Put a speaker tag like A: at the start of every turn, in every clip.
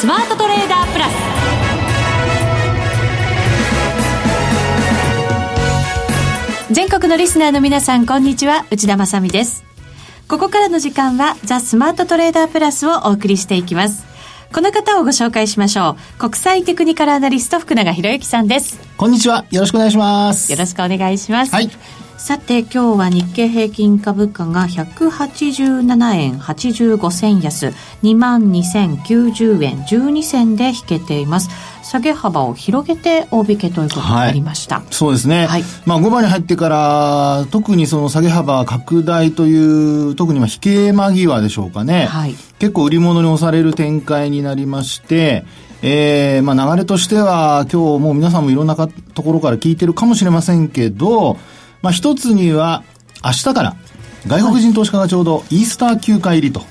A: スマートトレーダープラス。全国のリスナーの皆さんこんにちは。内田まさです。ここからの時間はザ・スマートトレーダープラスをお送りしていきます。この方をご紹介しましょう。国際テクニカルアナリスト福永博之さんです。
B: こんにちは。よろしくお願いします。
A: よろしくお願いします。
B: はい
A: さて今日は日経平均株価が187円85銭安22,090円12銭で引けています。下げ幅を広げて大引けということになりました、はい、
B: そうですね、はい、まあ5番に入ってから特にその下げ幅拡大という特にまあ引け間際でしょうかね、はい、結構売り物に押される展開になりましてえー、まあ流れとしては今日もう皆さんもいろんなところから聞いてるかもしれませんけど、まあ、一つには、明日から、外国人投資家がちょうどイースター休暇入りと。は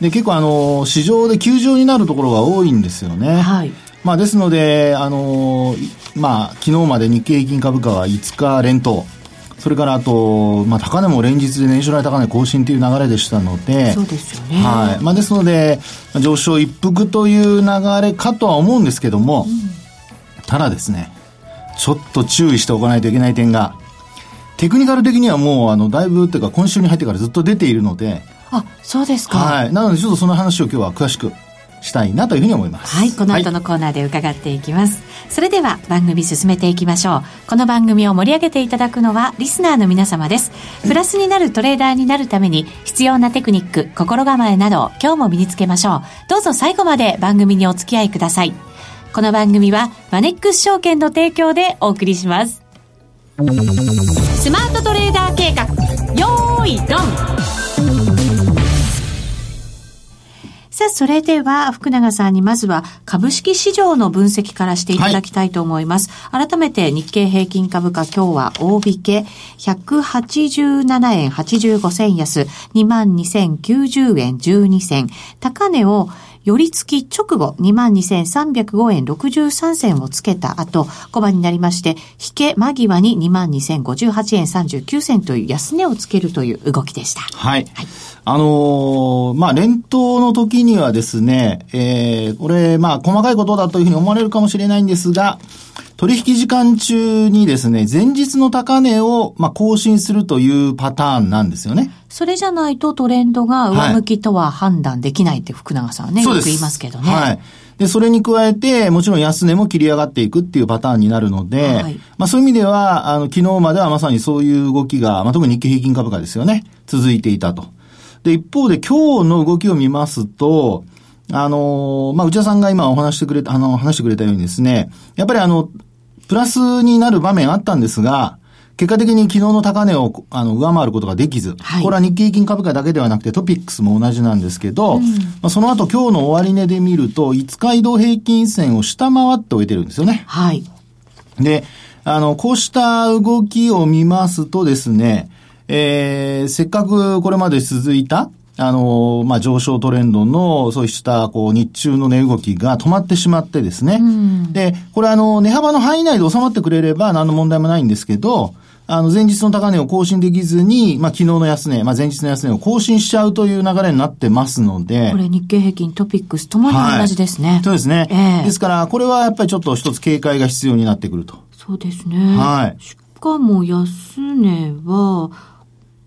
B: い、で、結構あの、市場で休場になるところが多いんですよね。はい。まあ、ですので、あの、まあ、昨日まで日経平均株価は5日連投。それからあと、まあ、高値も連日で年初来高値更新という流れでしたので、
A: そうですよね。
B: はい。まあ、ですので、上昇一服という流れかとは思うんですけども、うん、ただですね、ちょっと注意しておかないといけない点が、テクニカル的にはもう、あの、だいぶっていうか、今週に入ってからずっと出ているので。
A: あ、そうですか。
B: はい。なので、ちょっとその話を今日は詳しくしたいなというふうに思います。
A: はい。この後のコーナーで伺っていきます。はい、それでは、番組進めていきましょう。この番組を盛り上げていただくのは、リスナーの皆様です。プラスになるトレーダーになるために、必要なテクニック、心構えなど、今日も身につけましょう。どうぞ最後まで番組にお付き合いください。この番組は、マネックス証券の提供でお送りします。スマートトレーダー計画よーいドンさあ、それでは、福永さんにまずは株式市場の分析からしていただきたいと思います。はい、改めて日経平均株価今日は大引け187円85銭安22,090円12銭。高値を寄り付き直後22,305円63銭をつけた後、5番になりまして、引け間際に22,058円39銭という安値をつけるという動きでした。
B: はい。はい、あのー、まあ、連投の時にはですね、えー、これ、まあ、細かいことだというふうに思われるかもしれないんですが、取引時間中にですね、前日の高値を、まあ、更新するというパターンなんですよね。
A: それじゃないとトレンドが上向きとは判断できないって福永さんね、はい、よく言いますけどね。はい。
B: で、それに加えて、もちろん安値も切り上がっていくっていうパターンになるので、はい、まあそういう意味では、あの、昨日まではまさにそういう動きが、まあ特に日経平均株価ですよね、続いていたと。で、一方で今日の動きを見ますと、あの、まあ、内田さんが今お話してくれた、あの、話してくれたようにですね、やっぱりあの、プラスになる場面あったんですが、結果的に昨日の高値をあの上回ることができず、はい、これは日経平均株価だけではなくてトピックスも同じなんですけど、うん、まあ、その後今日の終値で見ると、5日移動平均線を下回っておいてるんですよね。
A: はい。
B: で、あの、こうした動きを見ますとですね、えー、せっかくこれまで続いた、あの、まあ、上昇トレンドの、そうした、こう、日中の値動きが止まってしまってですね。うん、で、これあの、値幅の範囲内で収まってくれれば何の問題もないんですけど、あの、前日の高値を更新できずに、まあ、昨日の安値、まあ、前日の安値を更新しちゃうという流れになってますので。
A: これ日経平均トピックスともに同じですね。
B: はい、そうですね。えー、ですから、これはやっぱりちょっと一つ警戒が必要になってくると。
A: そうですね。はい。しかも安値は、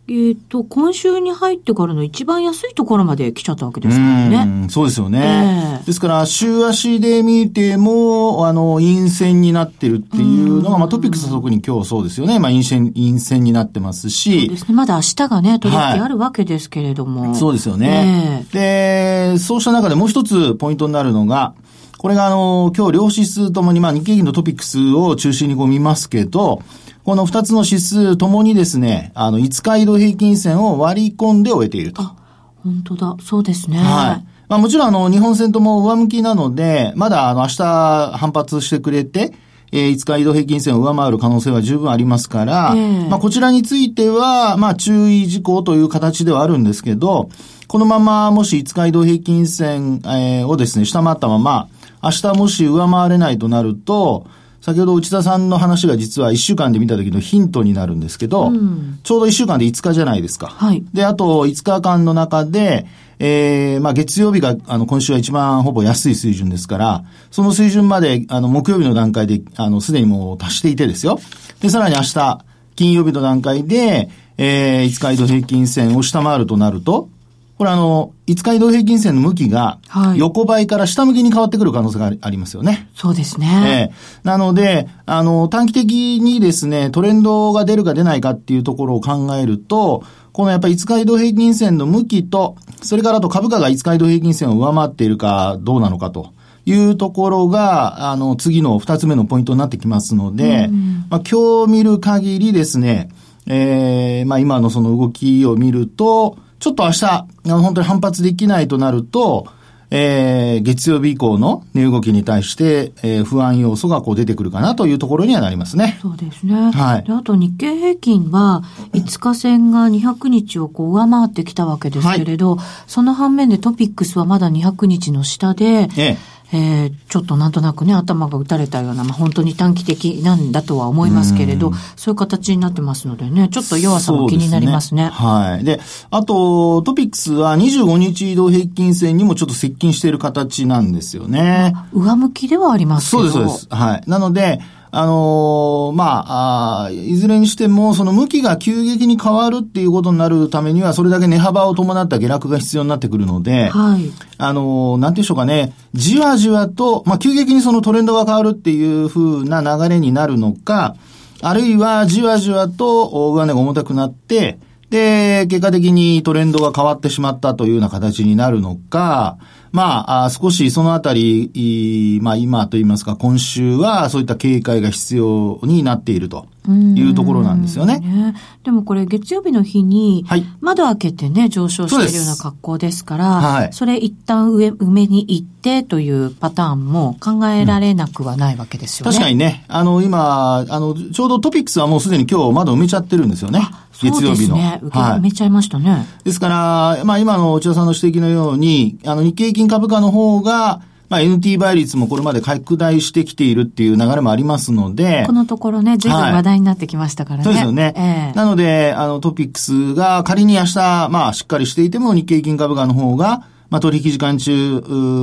A: えっ、ー、と、今週に入ってからの一番安いところまで来ちゃったわけですからね。
B: そうですよね。えー、ですから、週足で見ても、あの、陰線になってるっていうのが、まあトピックスは特に今日そうですよね。まあ陰線、陰線になってますし。
A: そうですね。まだ明日がね、取引あるわけですけれども。
B: はい、そうですよね、えー、で、そうした中でもう一つポイントになるのが、これがあの、今日両指数ともに、まあ日経平均のトピックスを中心にこう見ますけど、この2つの指数ともにですね、あの、5日移動平均線を割り込んで終えていると。あ、
A: 本当だ。そうですね。
B: はい。まあもちろんあの、日本線とも上向きなので、まだあの、明日反発してくれて、えー、5日移動平均線を上回る可能性は十分ありますから、えー、まあこちらについては、まあ注意事項という形ではあるんですけど、このままもし5日移動平均線、えー、をですね、下回ったまま、明日もし上回れないとなると、先ほど内田さんの話が実は1週間で見た時のヒントになるんですけど、うん、ちょうど1週間で5日じゃないですか。はい。で、あと5日間の中で、えー、まあ月曜日が、あの、今週は一番ほぼ安い水準ですから、その水準まで、あの、木曜日の段階で、あの、すでにもう達していてですよ。で、さらに明日、金曜日の段階で、えー、5日移動平均線を下回るとなると、これあの、5日移動平均線の向きが、横ばいから下向きに変わってくる可能性がありますよね。
A: そうですね。
B: えー、なので、あの、短期的にですね、トレンドが出るか出ないかっていうところを考えると、このやっぱり5日移動平均線の向きと、それからあと株価が5日移動平均線を上回っているかどうなのかと。いうところが、あの、次の二つ目のポイントになってきますので、うん、まあ、今日見る限りですね、ええー、まあ、今のその動きを見ると、ちょっと明日、あの、本当に反発できないとなると、えー、月曜日以降の値動きに対して、えー、不安要素がこう出てくるかなというところにはなりますね。
A: そうですね。はい。で、あと日経平均は、5日線が200日をこう上回ってきたわけですけれど、はい、その反面でトピックスはまだ200日の下で、えええー、ちょっとなんとなくね、頭が打たれたような、まあ、本当に短期的なんだとは思いますけれど、うそういう形になってますのでね、ちょっと弱さも気になりますね。すね
B: はい。で、あと、トピックスは25日移動平均線にもちょっと接近している形なんですよね。
A: 上向きではあります
B: けどそうです、そうです。はい。なので、あのー、まああ、いずれにしても、その向きが急激に変わるっていうことになるためには、それだけ値幅を伴った下落が必要になってくるので、はい。あのー、なんていうんでしょうかね、じわじわと、まあ、急激にそのトレンドが変わるっていう風な流れになるのか、あるいはじわじわと上値が重たくなって、で、結果的にトレンドが変わってしまったというような形になるのか、まあ、少しそのあたり、まあ今といいますか、今週はそういった警戒が必要になっていると。いうところなんですよね。ね
A: でもこれ月曜日の日に、窓開けてね、上昇しているような格好ですから、はい、それ一旦上、上に行ってというパターンも考えられなくはないわけですよね。
B: うん、確かにね、あの今、あの、ちょうどトピックスはもうすでに今日窓埋めちゃってるんですよね。月曜日の。
A: ね。受け埋めちゃいましたね。はい、
B: ですから、まあ今の内田さんの指摘のように、あの日経金株価の方が、まあ、NT 倍率もこれまで拡大してきているっていう流れもありますので。
A: このところね、随分話題になってきましたからね。
B: そうですよね。えー、なので、あの、トピックスが仮に明日、まあ、しっかりしていても日経金株価の方が、まあ、取引時間中、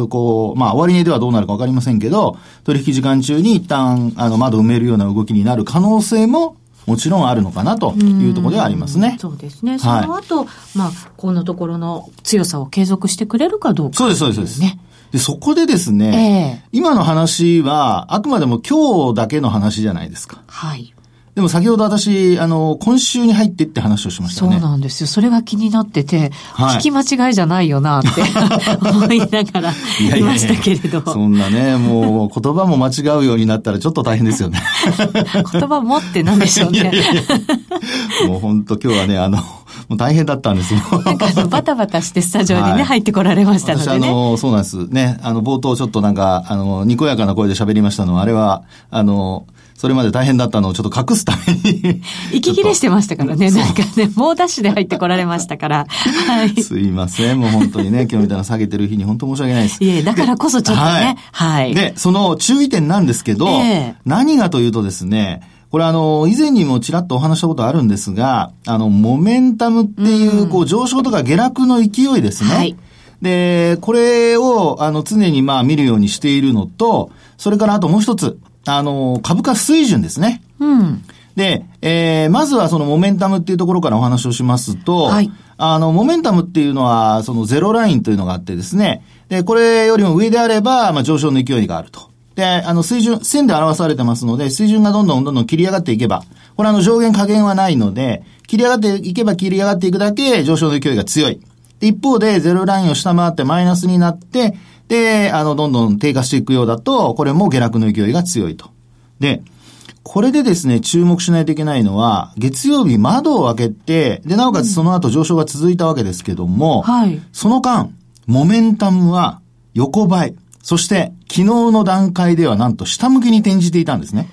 B: こう、まあ、終値ではどうなるかわかりませんけど、取引時間中に一旦、あの、窓埋めるような動きになる可能性ももちろんあるのかなというところではありますね。
A: そうですね。その後、はい、まあ、このところの強さを継続してくれるかどうか、
B: そうです、そうです、そうです。ね。で、そこでですね、えー、今の話は、あくまでも今日だけの話じゃないですか。
A: はい。
B: でも先ほど私、あの、今週に入ってって話をしましたね。
A: そうなんですよ。それが気になってて、はい、聞き間違いじゃないよなって 思いながらいましたけれどいやいや。
B: そんなね、もう言葉も間違うようになったらちょっと大変ですよね。
A: 言葉もって何でしょうね。いやいやい
B: やもう本当今日はね、あの、もう大変だったんですよ。
A: なんかあの、バタバタしてスタジオにね、はい、入ってこられましたので、ね、
B: 私あの、そうなんです。ね、あの、冒頭ちょっとなんか、あの、にこやかな声で喋りましたのは、あれは、あの、それまで大変だったのをちょっと隠すために
A: 息切れしてましたからね。なんかね、猛ダッシュで入ってこられましたから。
B: はい。すいません。もう本当にね、今日みたいな下げてる日に本当申し訳ないです。
A: いえ、だからこそちょっとね。はい。はい、
B: で、その注意点なんですけど、えー、何がというとですね、これあの、以前にもちらっとお話したことあるんですが、あの、モメンタムっていう、こう、上昇とか下落の勢いですね。はい。で、これを、あの、常にまあ見るようにしているのと、それからあともう一つ、あの、株価水準ですね。
A: うん。
B: で、えー、まずはそのモメンタムっていうところからお話をしますと、はい。あの、モメンタムっていうのは、そのゼロラインというのがあってですね、で、これよりも上であれば、まあ上昇の勢いがあると。で、あの、水準、線で表されてますので、水準がどんどんどんどん切り上がっていけば、これあの上限下限はないので、切り上がっていけば切り上がっていくだけ上昇の勢いが強い。で一方で、ゼロラインを下回ってマイナスになって、で、あの、どんどん低下していくようだと、これも下落の勢いが強いと。で、これでですね、注目しないといけないのは、月曜日窓を開けて、で、なおかつその後上昇が続いたわけですけども、はい、その間、モメンタムは横ばい。そして、昨日の段階ではなんと下向きに転じていたんですね。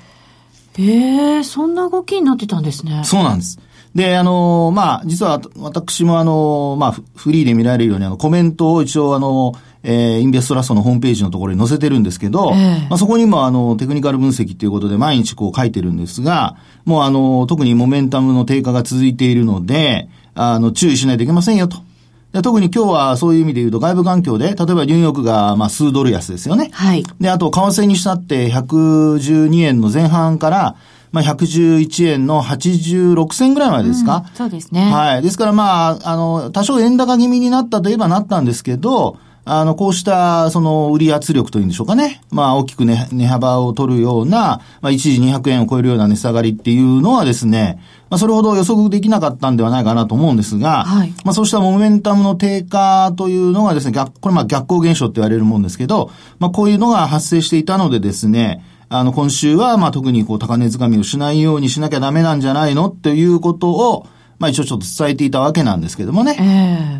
A: へえ、そんな動きになってたんですね。
B: そうなんです。で、あの、まあ、実は私もあの、まあ、フリーで見られるようにあの、コメントを一応あの、えー、インベストラストのホームページのところに載せてるんですけど、えー、まあ、そこにもあの、テクニカル分析ということで毎日こう書いてるんですが、もうあの、特にモメンタムの低下が続いているので、あの、注意しないといけませんよと。で特に今日はそういう意味で言うと外部環境で、例えばニューヨークがまあ数ドル安ですよね。
A: はい。
B: で、あと為替にしたって112円の前半から、まあ、111円の86銭ぐらいまでですか、
A: うん、そうですね。
B: はい。ですからまあ、あの、多少円高気味になったといえばなったんですけど、あの、こうした、その、売り圧力というんでしょうかね。まあ、大きく値、値幅を取るような、まあ、一時200円を超えるような値下がりっていうのはですね、まあ、それほど予測できなかったんではないかなと思うんですが、はい、まあ、そうしたモメンタムの低下というのがですね、逆、これまあ逆行現象って言われるもんですけど、まあ、こういうのが発生していたのでですね、あの、今週は、まあ、特にこう、高値掴みをしないようにしなきゃダメなんじゃないのっていうことを、まあ一応ちょっと伝えていたわけなんですけどもね。えー、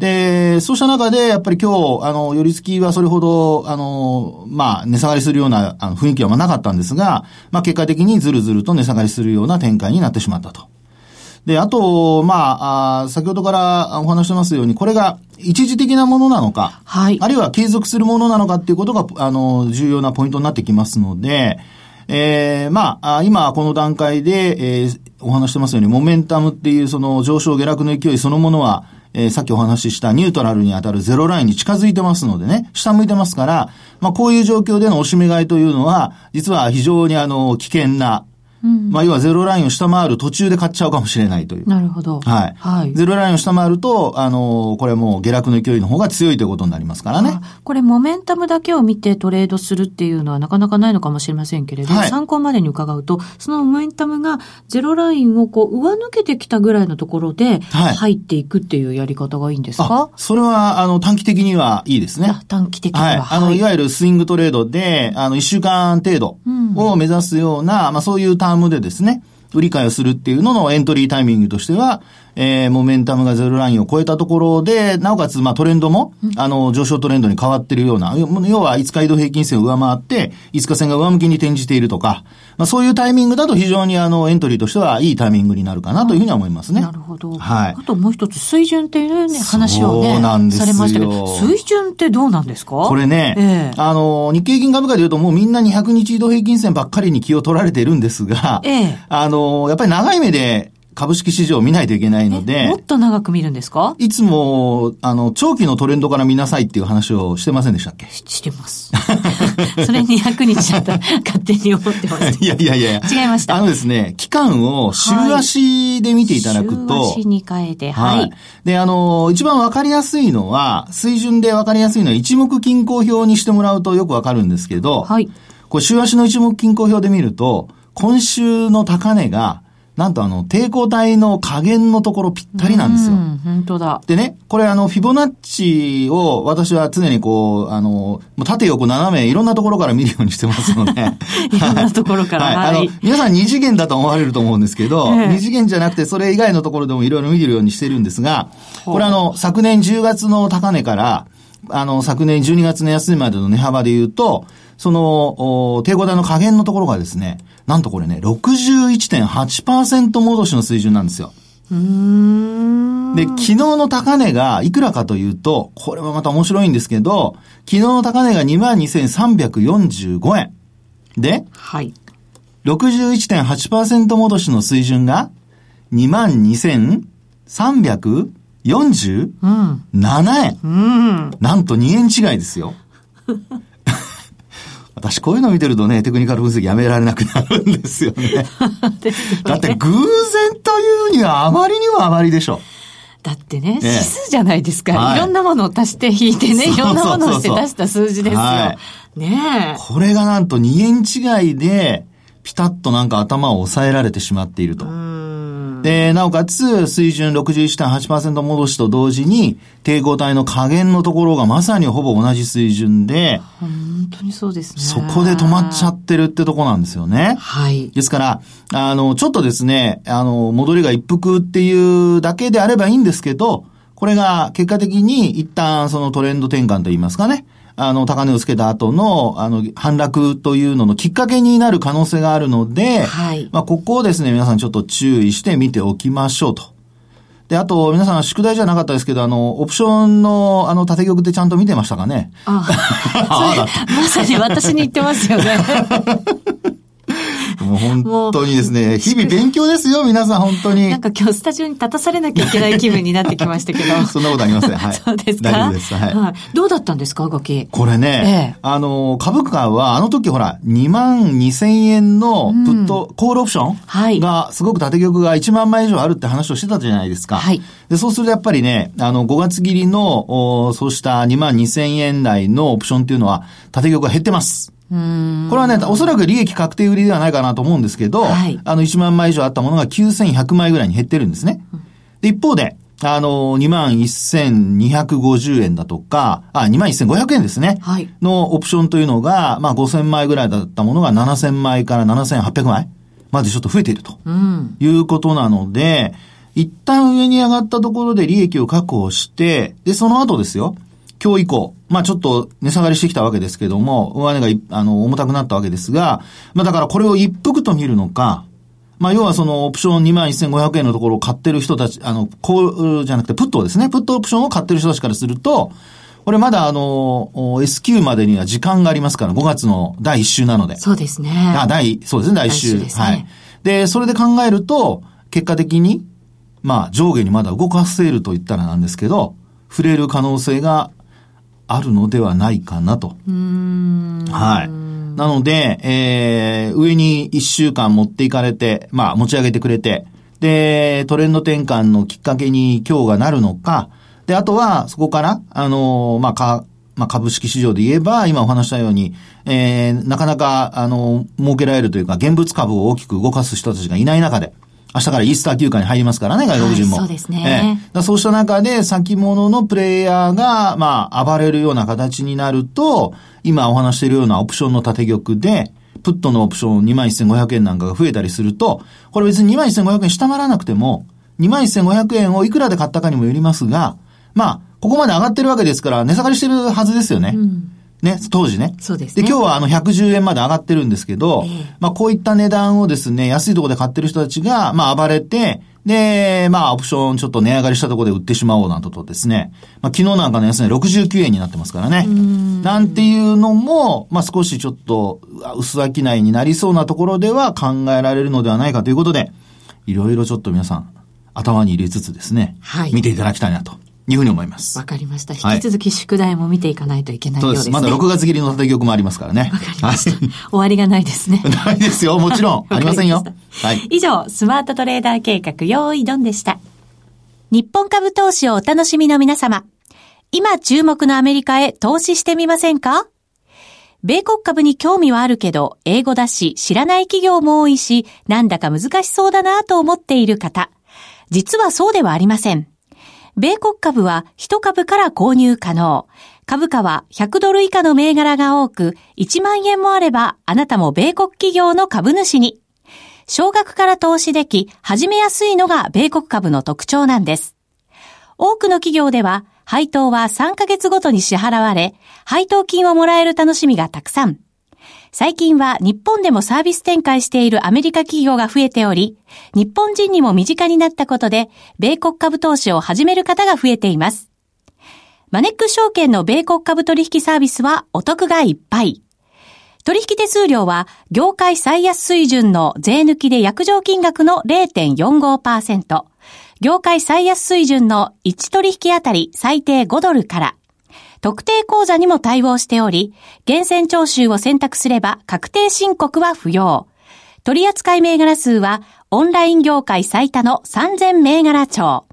B: で、そうした中で、やっぱり今日、あの、寄り付きはそれほど、あの、まあ、値下がりするようなあの雰囲気はまあなかったんですが、まあ結果的にずるずると値下がりするような展開になってしまったと。で、あと、まあ、あ先ほどからお話してますように、これが一時的なものなのか、
A: はい。
B: あるいは継続するものなのかっていうことが、あの、重要なポイントになってきますので、えー、まあ、今この段階で、えー、お話してますように、モメンタムっていうその上昇下落の勢いそのものは、えー、さっきお話ししたニュートラルに当たるゼロラインに近づいてますのでね、下向いてますから、まあこういう状況での押し目買いというのは、実は非常にあの、危険な、うん、まあ、要はゼロラインを下回る途中で買っちゃうかもしれないという。
A: なるほど。
B: はい。はい。ゼロラインを下回ると、あの、これはもう下落の勢いの方が強いということになりますからね。
A: これ、モメンタムだけを見てトレードするっていうのはなかなかないのかもしれませんけれど、はい、参考までに伺うと、そのモメンタムがゼロラインをこう、上抜けてきたぐらいのところで、入っていくっていうやり方がいいんですか、は
B: い、それは、あの、短期的にはいいですね。
A: 短期的には。はい。
B: あの、いわゆるスイングトレードで、あの、一週間程度を目指すような、うん、まあ、そういうタームでですね、売り買いをするっていうののエントリータイミングとしては、えー、モメンタムがゼロラインを超えたところで、なおかつ、まあ、トレンドも、あの、上昇トレンドに変わってるような、要は、5日移動平均線を上回って、5日線が上向きに転じているとか、まあ、そういうタイミングだと非常に、あの、エントリーとしてはいいタイミングになるかなというふうには思いますね。
A: なるほど。はい。あともう一つ、水準っていうね、話をね、そうなんですよされましたけど、水準ってどうなんですか？
B: これね、えー、あの、日経平均株価で言うともうみんな200日移動平均線ばっかりに気を取られているんですが、えー、あの、やっぱり長い目で、株式市場を見ないといけないので。
A: もっと長く見るんですか？
B: いつも、あの、長期のトレンドから見なさいっていう話をしてませんでしたっけ？
A: してます。それ200日だったら勝手に思ってます。い
B: やいやいや
A: 違いました。
B: あのですね、期間を週足で見ていただくと。はい、
A: 週足に変えて、はい、はい。
B: で、あの、一番わかりやすいのは、水準でわかりやすいのは一目均衡表にしてもらうとよくわかるんですけど、はい。これ週足の一目均衡表で見ると、今週の高値がなんとあの、抵抗体の加減のところぴったりなんですよ。
A: 本当だ。
B: でね、これあの、フィボナッチを私は常にこう、あの、もう縦横斜めいろんなところから見るようにしてますので。
A: いろんなところから。はい。あの、
B: 皆さん二次元だと思われると思うんですけど、二、次元じゃなくてそれ以外のところでもいろいろ見るようにしてるんですが、これあの、昨年10月の高値から、あの、昨年12月の安値までの値幅で言うと、その、抵抗体の加減のところがですね、なんとこれね、61.8%戻しの水準なんですよ。で、昨日の高値がいくらかというと、これはまた面白いんですけど、昨日の高値が22,345円。で、
A: はい。
B: 61.8%戻しの水準が22,347円。うん。なんと2円違いですよ。私こういうの見てるとね、テクニカル分析やめられなくなるんですよね。ねだって偶然というにはあまりにもあまりでしょ。
A: だってね、指数じゃないですか。はい、いろんなものを足して引いてね、いろんなものをして出した数字ですよ。はい、ね
B: これがなんと2円違いで、ピタッとなんか頭を抑えられてしまっていると。で、なおかつ、水準61.8%戻しと同時に、抵抗体の加減のところがまさにほぼ同じ水準で、
A: 本当にそうですね。
B: そこで止まっちゃってるってとこなんですよね。
A: はい。
B: ですから、あの、ちょっとですね、あの、戻りが一服っていうだけであればいいんですけど、これが結果的に一旦そのトレンド転換といいますかね、あの、高値をつけた後の、あの、反落というののきっかけになる可能性があるので、はい。まあ、ここをですね、皆さんちょっと注意して見ておきましょうとで、あと、皆さん、宿題じゃなかったですけど、あの、オプションの、あの、縦玉ってちゃんと見てましたかね？あ
A: あ。まさに私に言ってますよね。
B: もう本当にですね、日々勉強ですよ、皆さん本当に。
A: なんか今日スタジオに立たされなきゃいけない気分になってきましたけど。
B: そんなことありません。
A: はい。そうですか？
B: 大丈夫です。はい。はい、
A: どうだったんですか、動き？
B: これね、ええ、あの、株価は、あの時ほら、2万2千円のプット、うん、コールオプションはい。が、すごく縦玉が1万枚以上あるって話をしてたじゃないですか。はい。で、そうするとやっぱりね、あの、5月切りの、おそうした2万2千円台のオプションっていうのは、縦玉が減ってます。これはね、おそらく利益確定売りではないかなと思うんですけど、はい、あの、1万枚以上あったものが9100枚ぐらいに減ってるんですね。で、一方で、あの、21,250円だとか、あ、21,500円ですね。はい。のオプションというのが、まあ5,000枚ぐらいだったものが7,000枚から7,800枚までちょっと増えていると。うん。いうことなので、一旦上に上がったところで利益を確保して、で、その後ですよ。今日以降、まあちょっと値下がりしてきたわけですけども、上値があの重たくなったわけですが、まあだからこれを一服と見るのか、まあ要はそのオプション21,500円のところを買ってる人たち、あの、こうじゃなくてプットをですね、プットオプションを買ってる人たちからすると、これまだあの、S q までには時間がありますから、5月の第1週なので。
A: そうですね。
B: あ、第、そうですね、第1週。週ね、はい。で、それで考えると、結果的に、まあ上下にまだ動かせると言ったらなんですけど、触れる可能性があるのではないかなと。はい。なので、えー、上に一週間持っていかれて、まあ持ち上げてくれて、で、トレンド転換のきっかけに今日がなるのか、で、あとはそこから、あのー、まあ、か、まあ、株式市場で言えば、今お話したように、えー、なかなか、あの、儲けられるというか、現物株を大きく動かす人たちがいない中で、明日からイースター休暇に入りますからね、外国人も。
A: はい、そうですね。
B: ええ、そうした中で、先物のプレイヤーが、まあ、暴れるような形になると、今お話しているようなオプションの縦玉で、プットのオプション21,500円なんかが増えたりすると、これ別に21,500円下回らなくても、21,500円をいくらで買ったかにもよりますが、まあ、ここまで上がってるわけですから、値下がりしてるはずですよね。うんね、当時ね。
A: そうですね。
B: で、今日はあの110円まで上がってるんですけど、えー、まあこういった値段をですね、安いところで買ってる人たちが、まあ暴れて、で、まあオプションちょっと値上がりしたところで売ってしまおうなんととですね、まあ昨日なんかの安値69円になってますからね。んなんていうのも、まあ少しちょっと薄商いになりそうなところでは考えられるのではないかということで、いろいろちょっと皆さん頭に入れつつですね、はい、見ていただきたいなというふうに思います。
A: わかりました。引き続き宿題も見ていかないといけないようですね。
B: まだ6月切りの縦玉もありますからね。
A: わかりました。終わりがないですね。
B: ないですよ。もちろん。ありませんよ。
A: はい。以上、スマートトレーダー計画、用意ドンでした。日本株投資をお楽しみの皆様。今注目のアメリカへ投資してみませんか？米国株に興味はあるけど、英語だし、知らない企業も多いし、なんだか難しそうだなと思っている方。実はそうではありません。米国株は1株から購入可能。株価は100ドル以下の銘柄が多く、1万円もあれば、あなたも米国企業の株主に。少額から投資でき、始めやすいのが米国株の特徴なんです。多くの企業では、配当は3ヶ月ごとに支払われ、配当金をもらえる楽しみがたくさん。最近は日本でもサービス展開しているアメリカ企業が増えており、日本人にも身近になったことで、米国株投資を始める方が増えています。マネック証券の米国株取引サービスはお得がいっぱい。取引手数料は業界最安水準の税抜きで約定金額の0.45%、業界最安水準の1取引あたり最低5ドルから、特定口座にも対応しており、厳選徴収を選択すれば確定申告は不要。取扱銘柄数はオンライン業界最多の3000銘柄帳。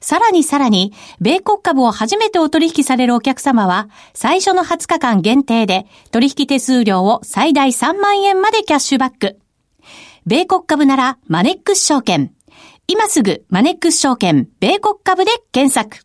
A: さらにさらに、米国株を初めてお取引されるお客様は、最初の20日間限定で、取引手数料を最大3万円までキャッシュバック。米国株なら、マネックス証券。今すぐ、マネックス証券、米国株で検索。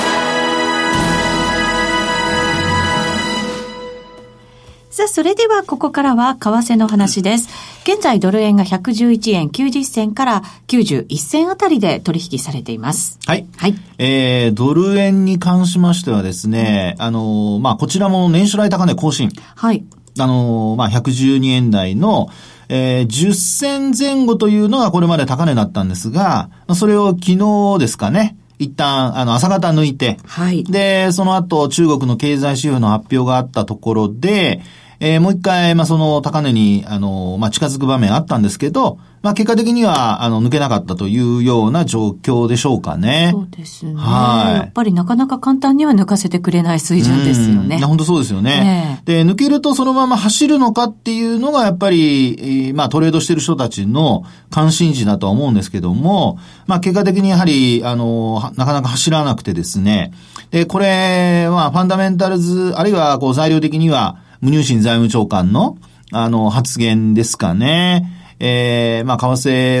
A: さあ、それではここからは為替の話です。現在ドル円が111円90銭から91銭あたりで取引されています。
B: はい。はい。えー、ドル円に関しましてはですね、あのまあ、こちらも年初来高値更新。
A: はい。
B: あのまあ、112円台の、えー、10銭前後というのがこれまで高値だったんですが、それを昨日ですかね、一旦、あの、朝方抜いて、
A: はい。
B: で、その後、中国の経済指標の発表があったところで、えー、もう一回、まあ、その高値に、あの、まあ、近づく場面あったんですけど、まあ、結果的には、あの、抜けなかったというような状況でしょうかね。
A: そうですね。はい。やっぱりなかなか簡単には抜かせてくれない水準ですよね。
B: 本当そうですよね、で、抜けるとそのまま走るのかっていうのが、やっぱり、まあ、トレードしてる人たちの関心事だとは思うんですけども、まあ、結果的にやはり、あの、なかなか走らなくてですね。で、これは、ファンダメンタルズ、あるいは、こう、材料的には、無入心財務長官の、あの、発言ですかね。えー、まあ、為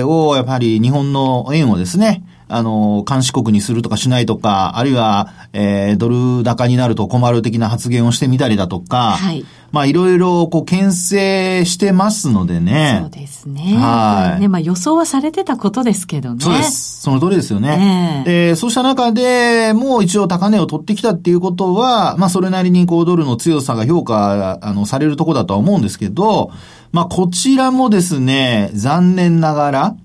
B: 替を、やっぱり日本の円をですね、あの、監視国にするとかしないとか、あるいは、えー、ドル高になると困る的な発言をしてみたりだとか、
A: はい。
B: まあ、いろいろ、こう、牽制してますのでね。
A: そうですね。はい。ね、まあ、予想はされてたことですけどね。
B: そうです。その通りですよね。で、そうした中で、もう一応高値を取ってきたっていうことは、まあ、それなりに、こう、ドルの強さが評価、あの、されるとこだとは思うんですけど、まあ、こちらもですね、残念ながら、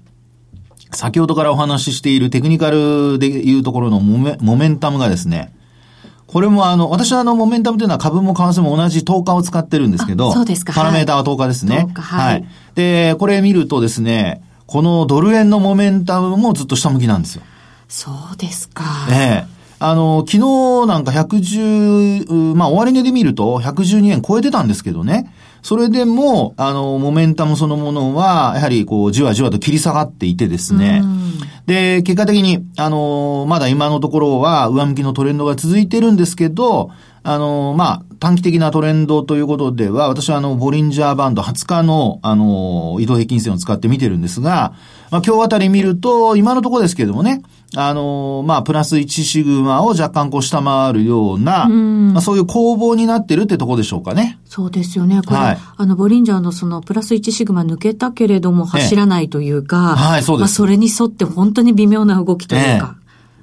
B: 先ほどからお話ししているテクニカルでいうところのモメモメンタムがですね、これもあの、私はあの、モメンタムというのは株も為替も同じ10日を使ってるんですけど、
A: そうですか。
B: パラメーターは10日ですね。
A: はい、はい。
B: で、これ見るとですね、このドル円のモメンタムもずっと下向きなんですよ。
A: そうですか。
B: ええあの、昨日なんか110、まあ終値で見ると112円超えてたんですけどね。それでも、あの、モメンタムそのものは、やはりこう、じわじわと切り下がっていてですね。で、結果的に、あの、まだ今のところは上向きのトレンドが続いてるんですけど、あの、まあ、短期的なトレンドということでは、私はあの、ボリンジャーバンド20日の、あの、移動平均線を使って見てるんですが、まあ、今日あたり見ると、今のところですけどもね、あの、まあ、プラス1シグマを若干こう下回るような、まあ、そういう攻防になってるってとこでしょうかね。
A: そうですよね。これ、はい、あの、ボリンジャーのそのプラス1シグマ抜けたけれども走らないというか、
B: はい、そうです。まあ、
A: それに沿って本当に微妙な動きというか。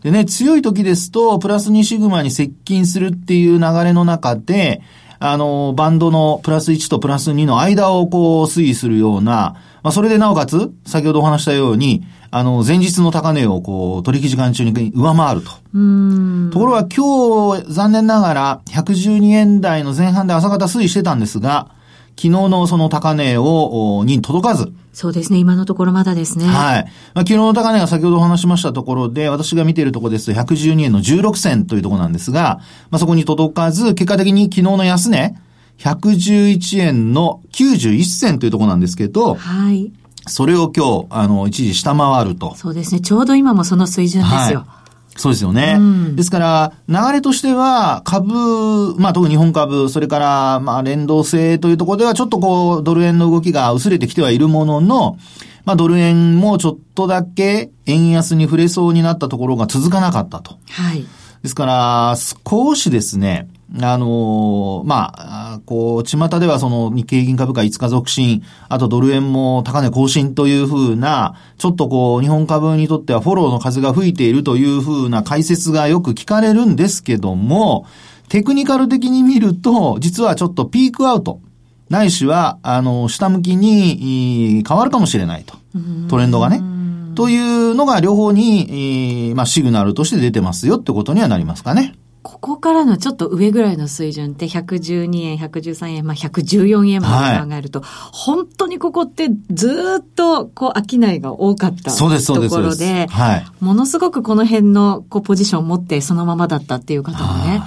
B: でね、強い時ですと、プラス2シグマに接近するっていう流れの中で、あの、バンドのプラス1とプラス2の間をこう推移するような、まあ、それでなおかつ、先ほどお話したように、あの、前日の高値をこう、取引時間中に上回ると。ところが今日、残念ながら、112円台の前半で朝方推移してたんですが、昨日のその高値を、に届かず。
A: そうですね。今のところまだですね。
B: はい。まあ、昨日の高値が先ほどお話しましたところで、私が見ているところですと112円の16銭というところなんですが、まあ、そこに届かず、結果的に昨日の安値、111円の91銭というところなんですけど、
A: はい。
B: それを今日、あの、一時下回ると。
A: そうですね。ちょうど今もその水準ですよ。はい
B: そうですよね。うん、ですから、流れとしては、株、まあ特に日本株、それから、まあ連動性というところでは、ちょっとこう、ドル円の動きが薄れてきてはいるものの、まあドル円もちょっとだけ円安に触れそうになったところが続かなかったと。
A: はい。
B: ですから、少しですね、あのー、まあ、こう、巷ではその日経平均株価5日続伸、あとドル円も高値更新というふうな、ちょっとこう、日本株にとってはフォローの風が吹いているというふうな解説がよく聞かれるんですけども、テクニカル的に見ると、実はちょっとピークアウト、ないしは、あの、下向きに変わるかもしれないと。トレンドがね。というのが両方に、まあ、シグナルとして出てますよってことにはなりますかね。
A: ここからのちょっと上ぐらいの水準って112円、113円、まあ、114円まで考えると、はい、本当にここってずっとこう商いが多かったところで、ではい、ものすごくこの辺のこうポジションを持ってそのままだったっていう方もね、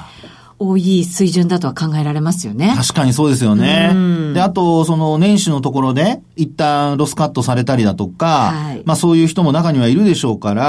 A: 多い水準だとは考えられますよね。
B: 確かにそうですよね。で、あと、その年始のところで、一旦ロスカットされたりだとか、はい、まあそういう人も中にはいるでしょうから、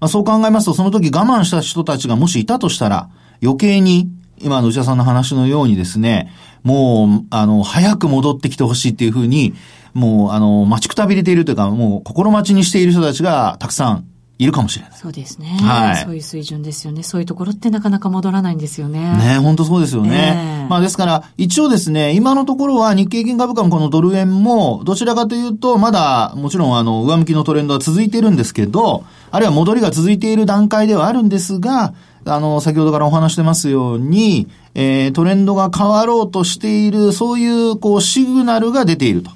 B: まあそう考えますと、その時我慢した人たちがもしいたとしたら、余計に、今の内田さんの話のようにですね、もう、あの、早く戻ってきてほしいっていうふうに、もう、あの、待ちくたびれているというか、もう心待ちにしている人たちがたくさんいるかもしれない。
A: そうですね。はい。そういう水準ですよね。そういうところってなかなか戻らないんですよね。
B: ね本当そうですよね。えー、まあですから、一応ですね、今のところは日経金株価もこのドル円も、どちらかというと、まだ、もちろんあの、上向きのトレンドは続いているんですけど、あるいは戻りが続いている段階ではあるんですが、あの、先ほどからお話してますように、えー、トレンドが変わろうとしている、そういう、こう、シグナルが出ていると。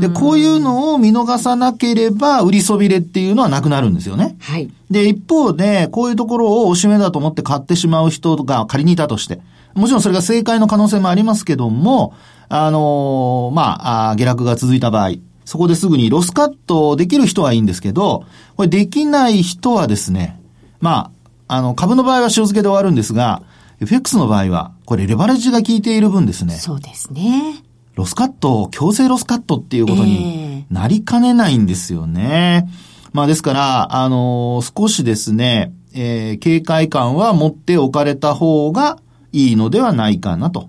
B: で、こういうのを見逃さなければ、売りそびれっていうのはなくなるんですよね。
A: はい。
B: で、一方で、こういうところをおしめだと思って買ってしまう人が仮にいたとして、もちろんそれが正解の可能性もありますけども、あのー、まああ、下落が続いた場合、そこですぐにロスカットできる人はいいんですけど、これできない人はですね、まあ、あの、株の場合は塩漬けで終わるんですが、FX の場合は、これレバレッジが効いている分ですね。
A: そうですね。
B: ロスカット、強制ロスカットっていうことになりかねないんですよね。えー、まあですから、あのー、少しですね、えー、警戒感は持っておかれた方がいいのではないかなと。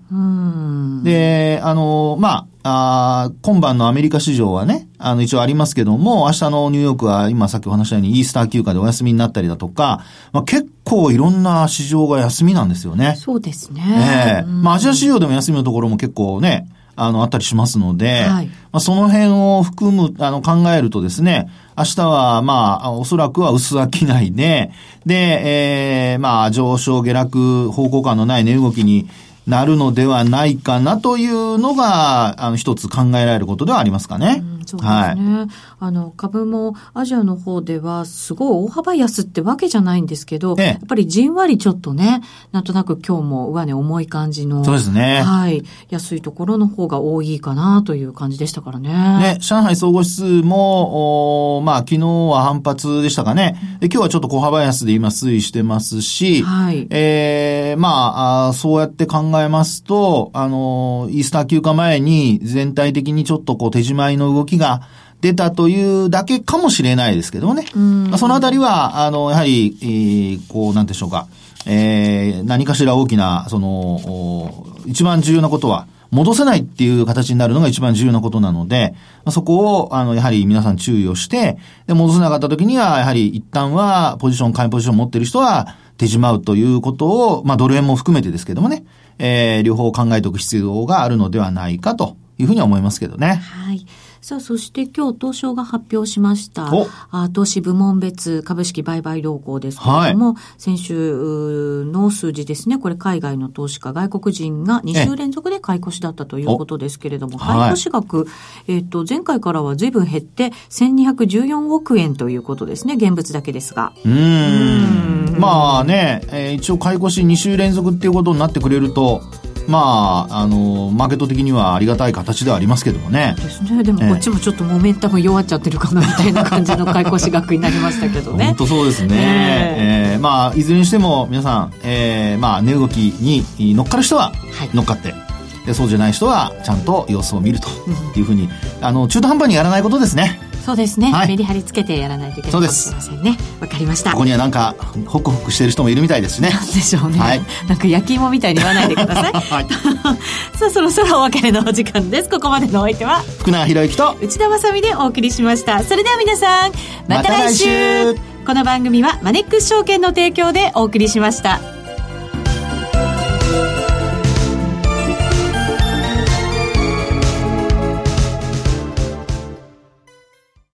B: で、あの、まあ、あ今晩のアメリカ市場はね、あの、一応ありますけども、明日のニューヨークは今さっきお話したようにイースター休暇でお休みになったりだとか、まあ、結構いろんな市場が休みなんですよね。
A: そうですね。
B: ええー、まあ、アジア市場でも休みのところも結構ね、あの、あったりしますので、はい、まあ、その辺を含む、あの、考えるとですね、明日は、まあ、おそらくは薄商いで、で、えー、まあ、上昇下落方向感のない値動きになるのではないかなというのが、あの、一つ考えられることではありますかね。
A: うんそうですね。はい、あの、株もアジアの方ではすごい大幅安ってわけじゃないんですけど、ええ、やっぱりじんわりちょっとね、なんとなく今日も上値重い感じの。
B: そうですね。
A: はい。安いところの方が多いかなという感じでしたからね。ね、
B: 上海総合指数も、おまあ昨日は反発でしたかね。で今日はちょっと小幅安で今推移してますし、はい。えー、まああ、そうやって考えますと、あの、イースター休暇前に全体的にちょっとこう手締まいの動きが出たというだけかもしれないですけどね。まあ、そのあたりは、あの、やはり、えー、こう、なんでしょうか。えー、何かしら大きな、その、一番重要なことは、戻せないっていう形になるのが一番重要なことなので、まあ、そこを、あの、やはり皆さん注意をして、で、戻せなかった時には、やはり一旦は、ポジション、買いポジションを持ってる人は、手締まうということを、まあ、ドル円も含めてですけどもね、えー、両方考えておく必要があるのではないかというふうには思いますけどね。
A: はい。さあ、そして今日東証が発表しました、あ投資部門別株式売買動向ですけれども、はい、先週の数字ですね、これ海外の投資家、外国人が2週連続で買い越しだったということですけれども、買い越し額、はい、えっ、ー、と、前回からは随分減って1214億円ということですね、現物だけですが。
B: うん。まあね、えー、一応買い越し2週連続っていうことになってくれると、まあ、あの、マーケット的にはありがたい形ではありますけどもね。
A: ですね。でもこっちもちょっとモメンタム弱っちゃってるかなみたいな感じの買い越し額になりましたけどね。
B: 本当そうですね。えー、えー、まあ、いずれにしても皆さん、えー、まあ、値動きに乗っかる人は乗っかって、はい、でそうじゃない人はちゃんと様子を見るというふうに、あの、中途半端にやらないことですね。
A: そうですね、はい、メリハリつけてやらないといけないかもしれませんね。わかりました。
B: ここにはなんかホクホクしてる人もいるみたいですね。
A: なんでしょうね、はい、なんか焼き芋みたいに言わないでください、はい、さあそろそろお別れのお時間です。ここまでのお相手は
B: 福永博之と
A: 内田まさでお送りしました。それでは皆さんまた来週。ま、来週。この番組はマネックス証券の提供でお送りしました。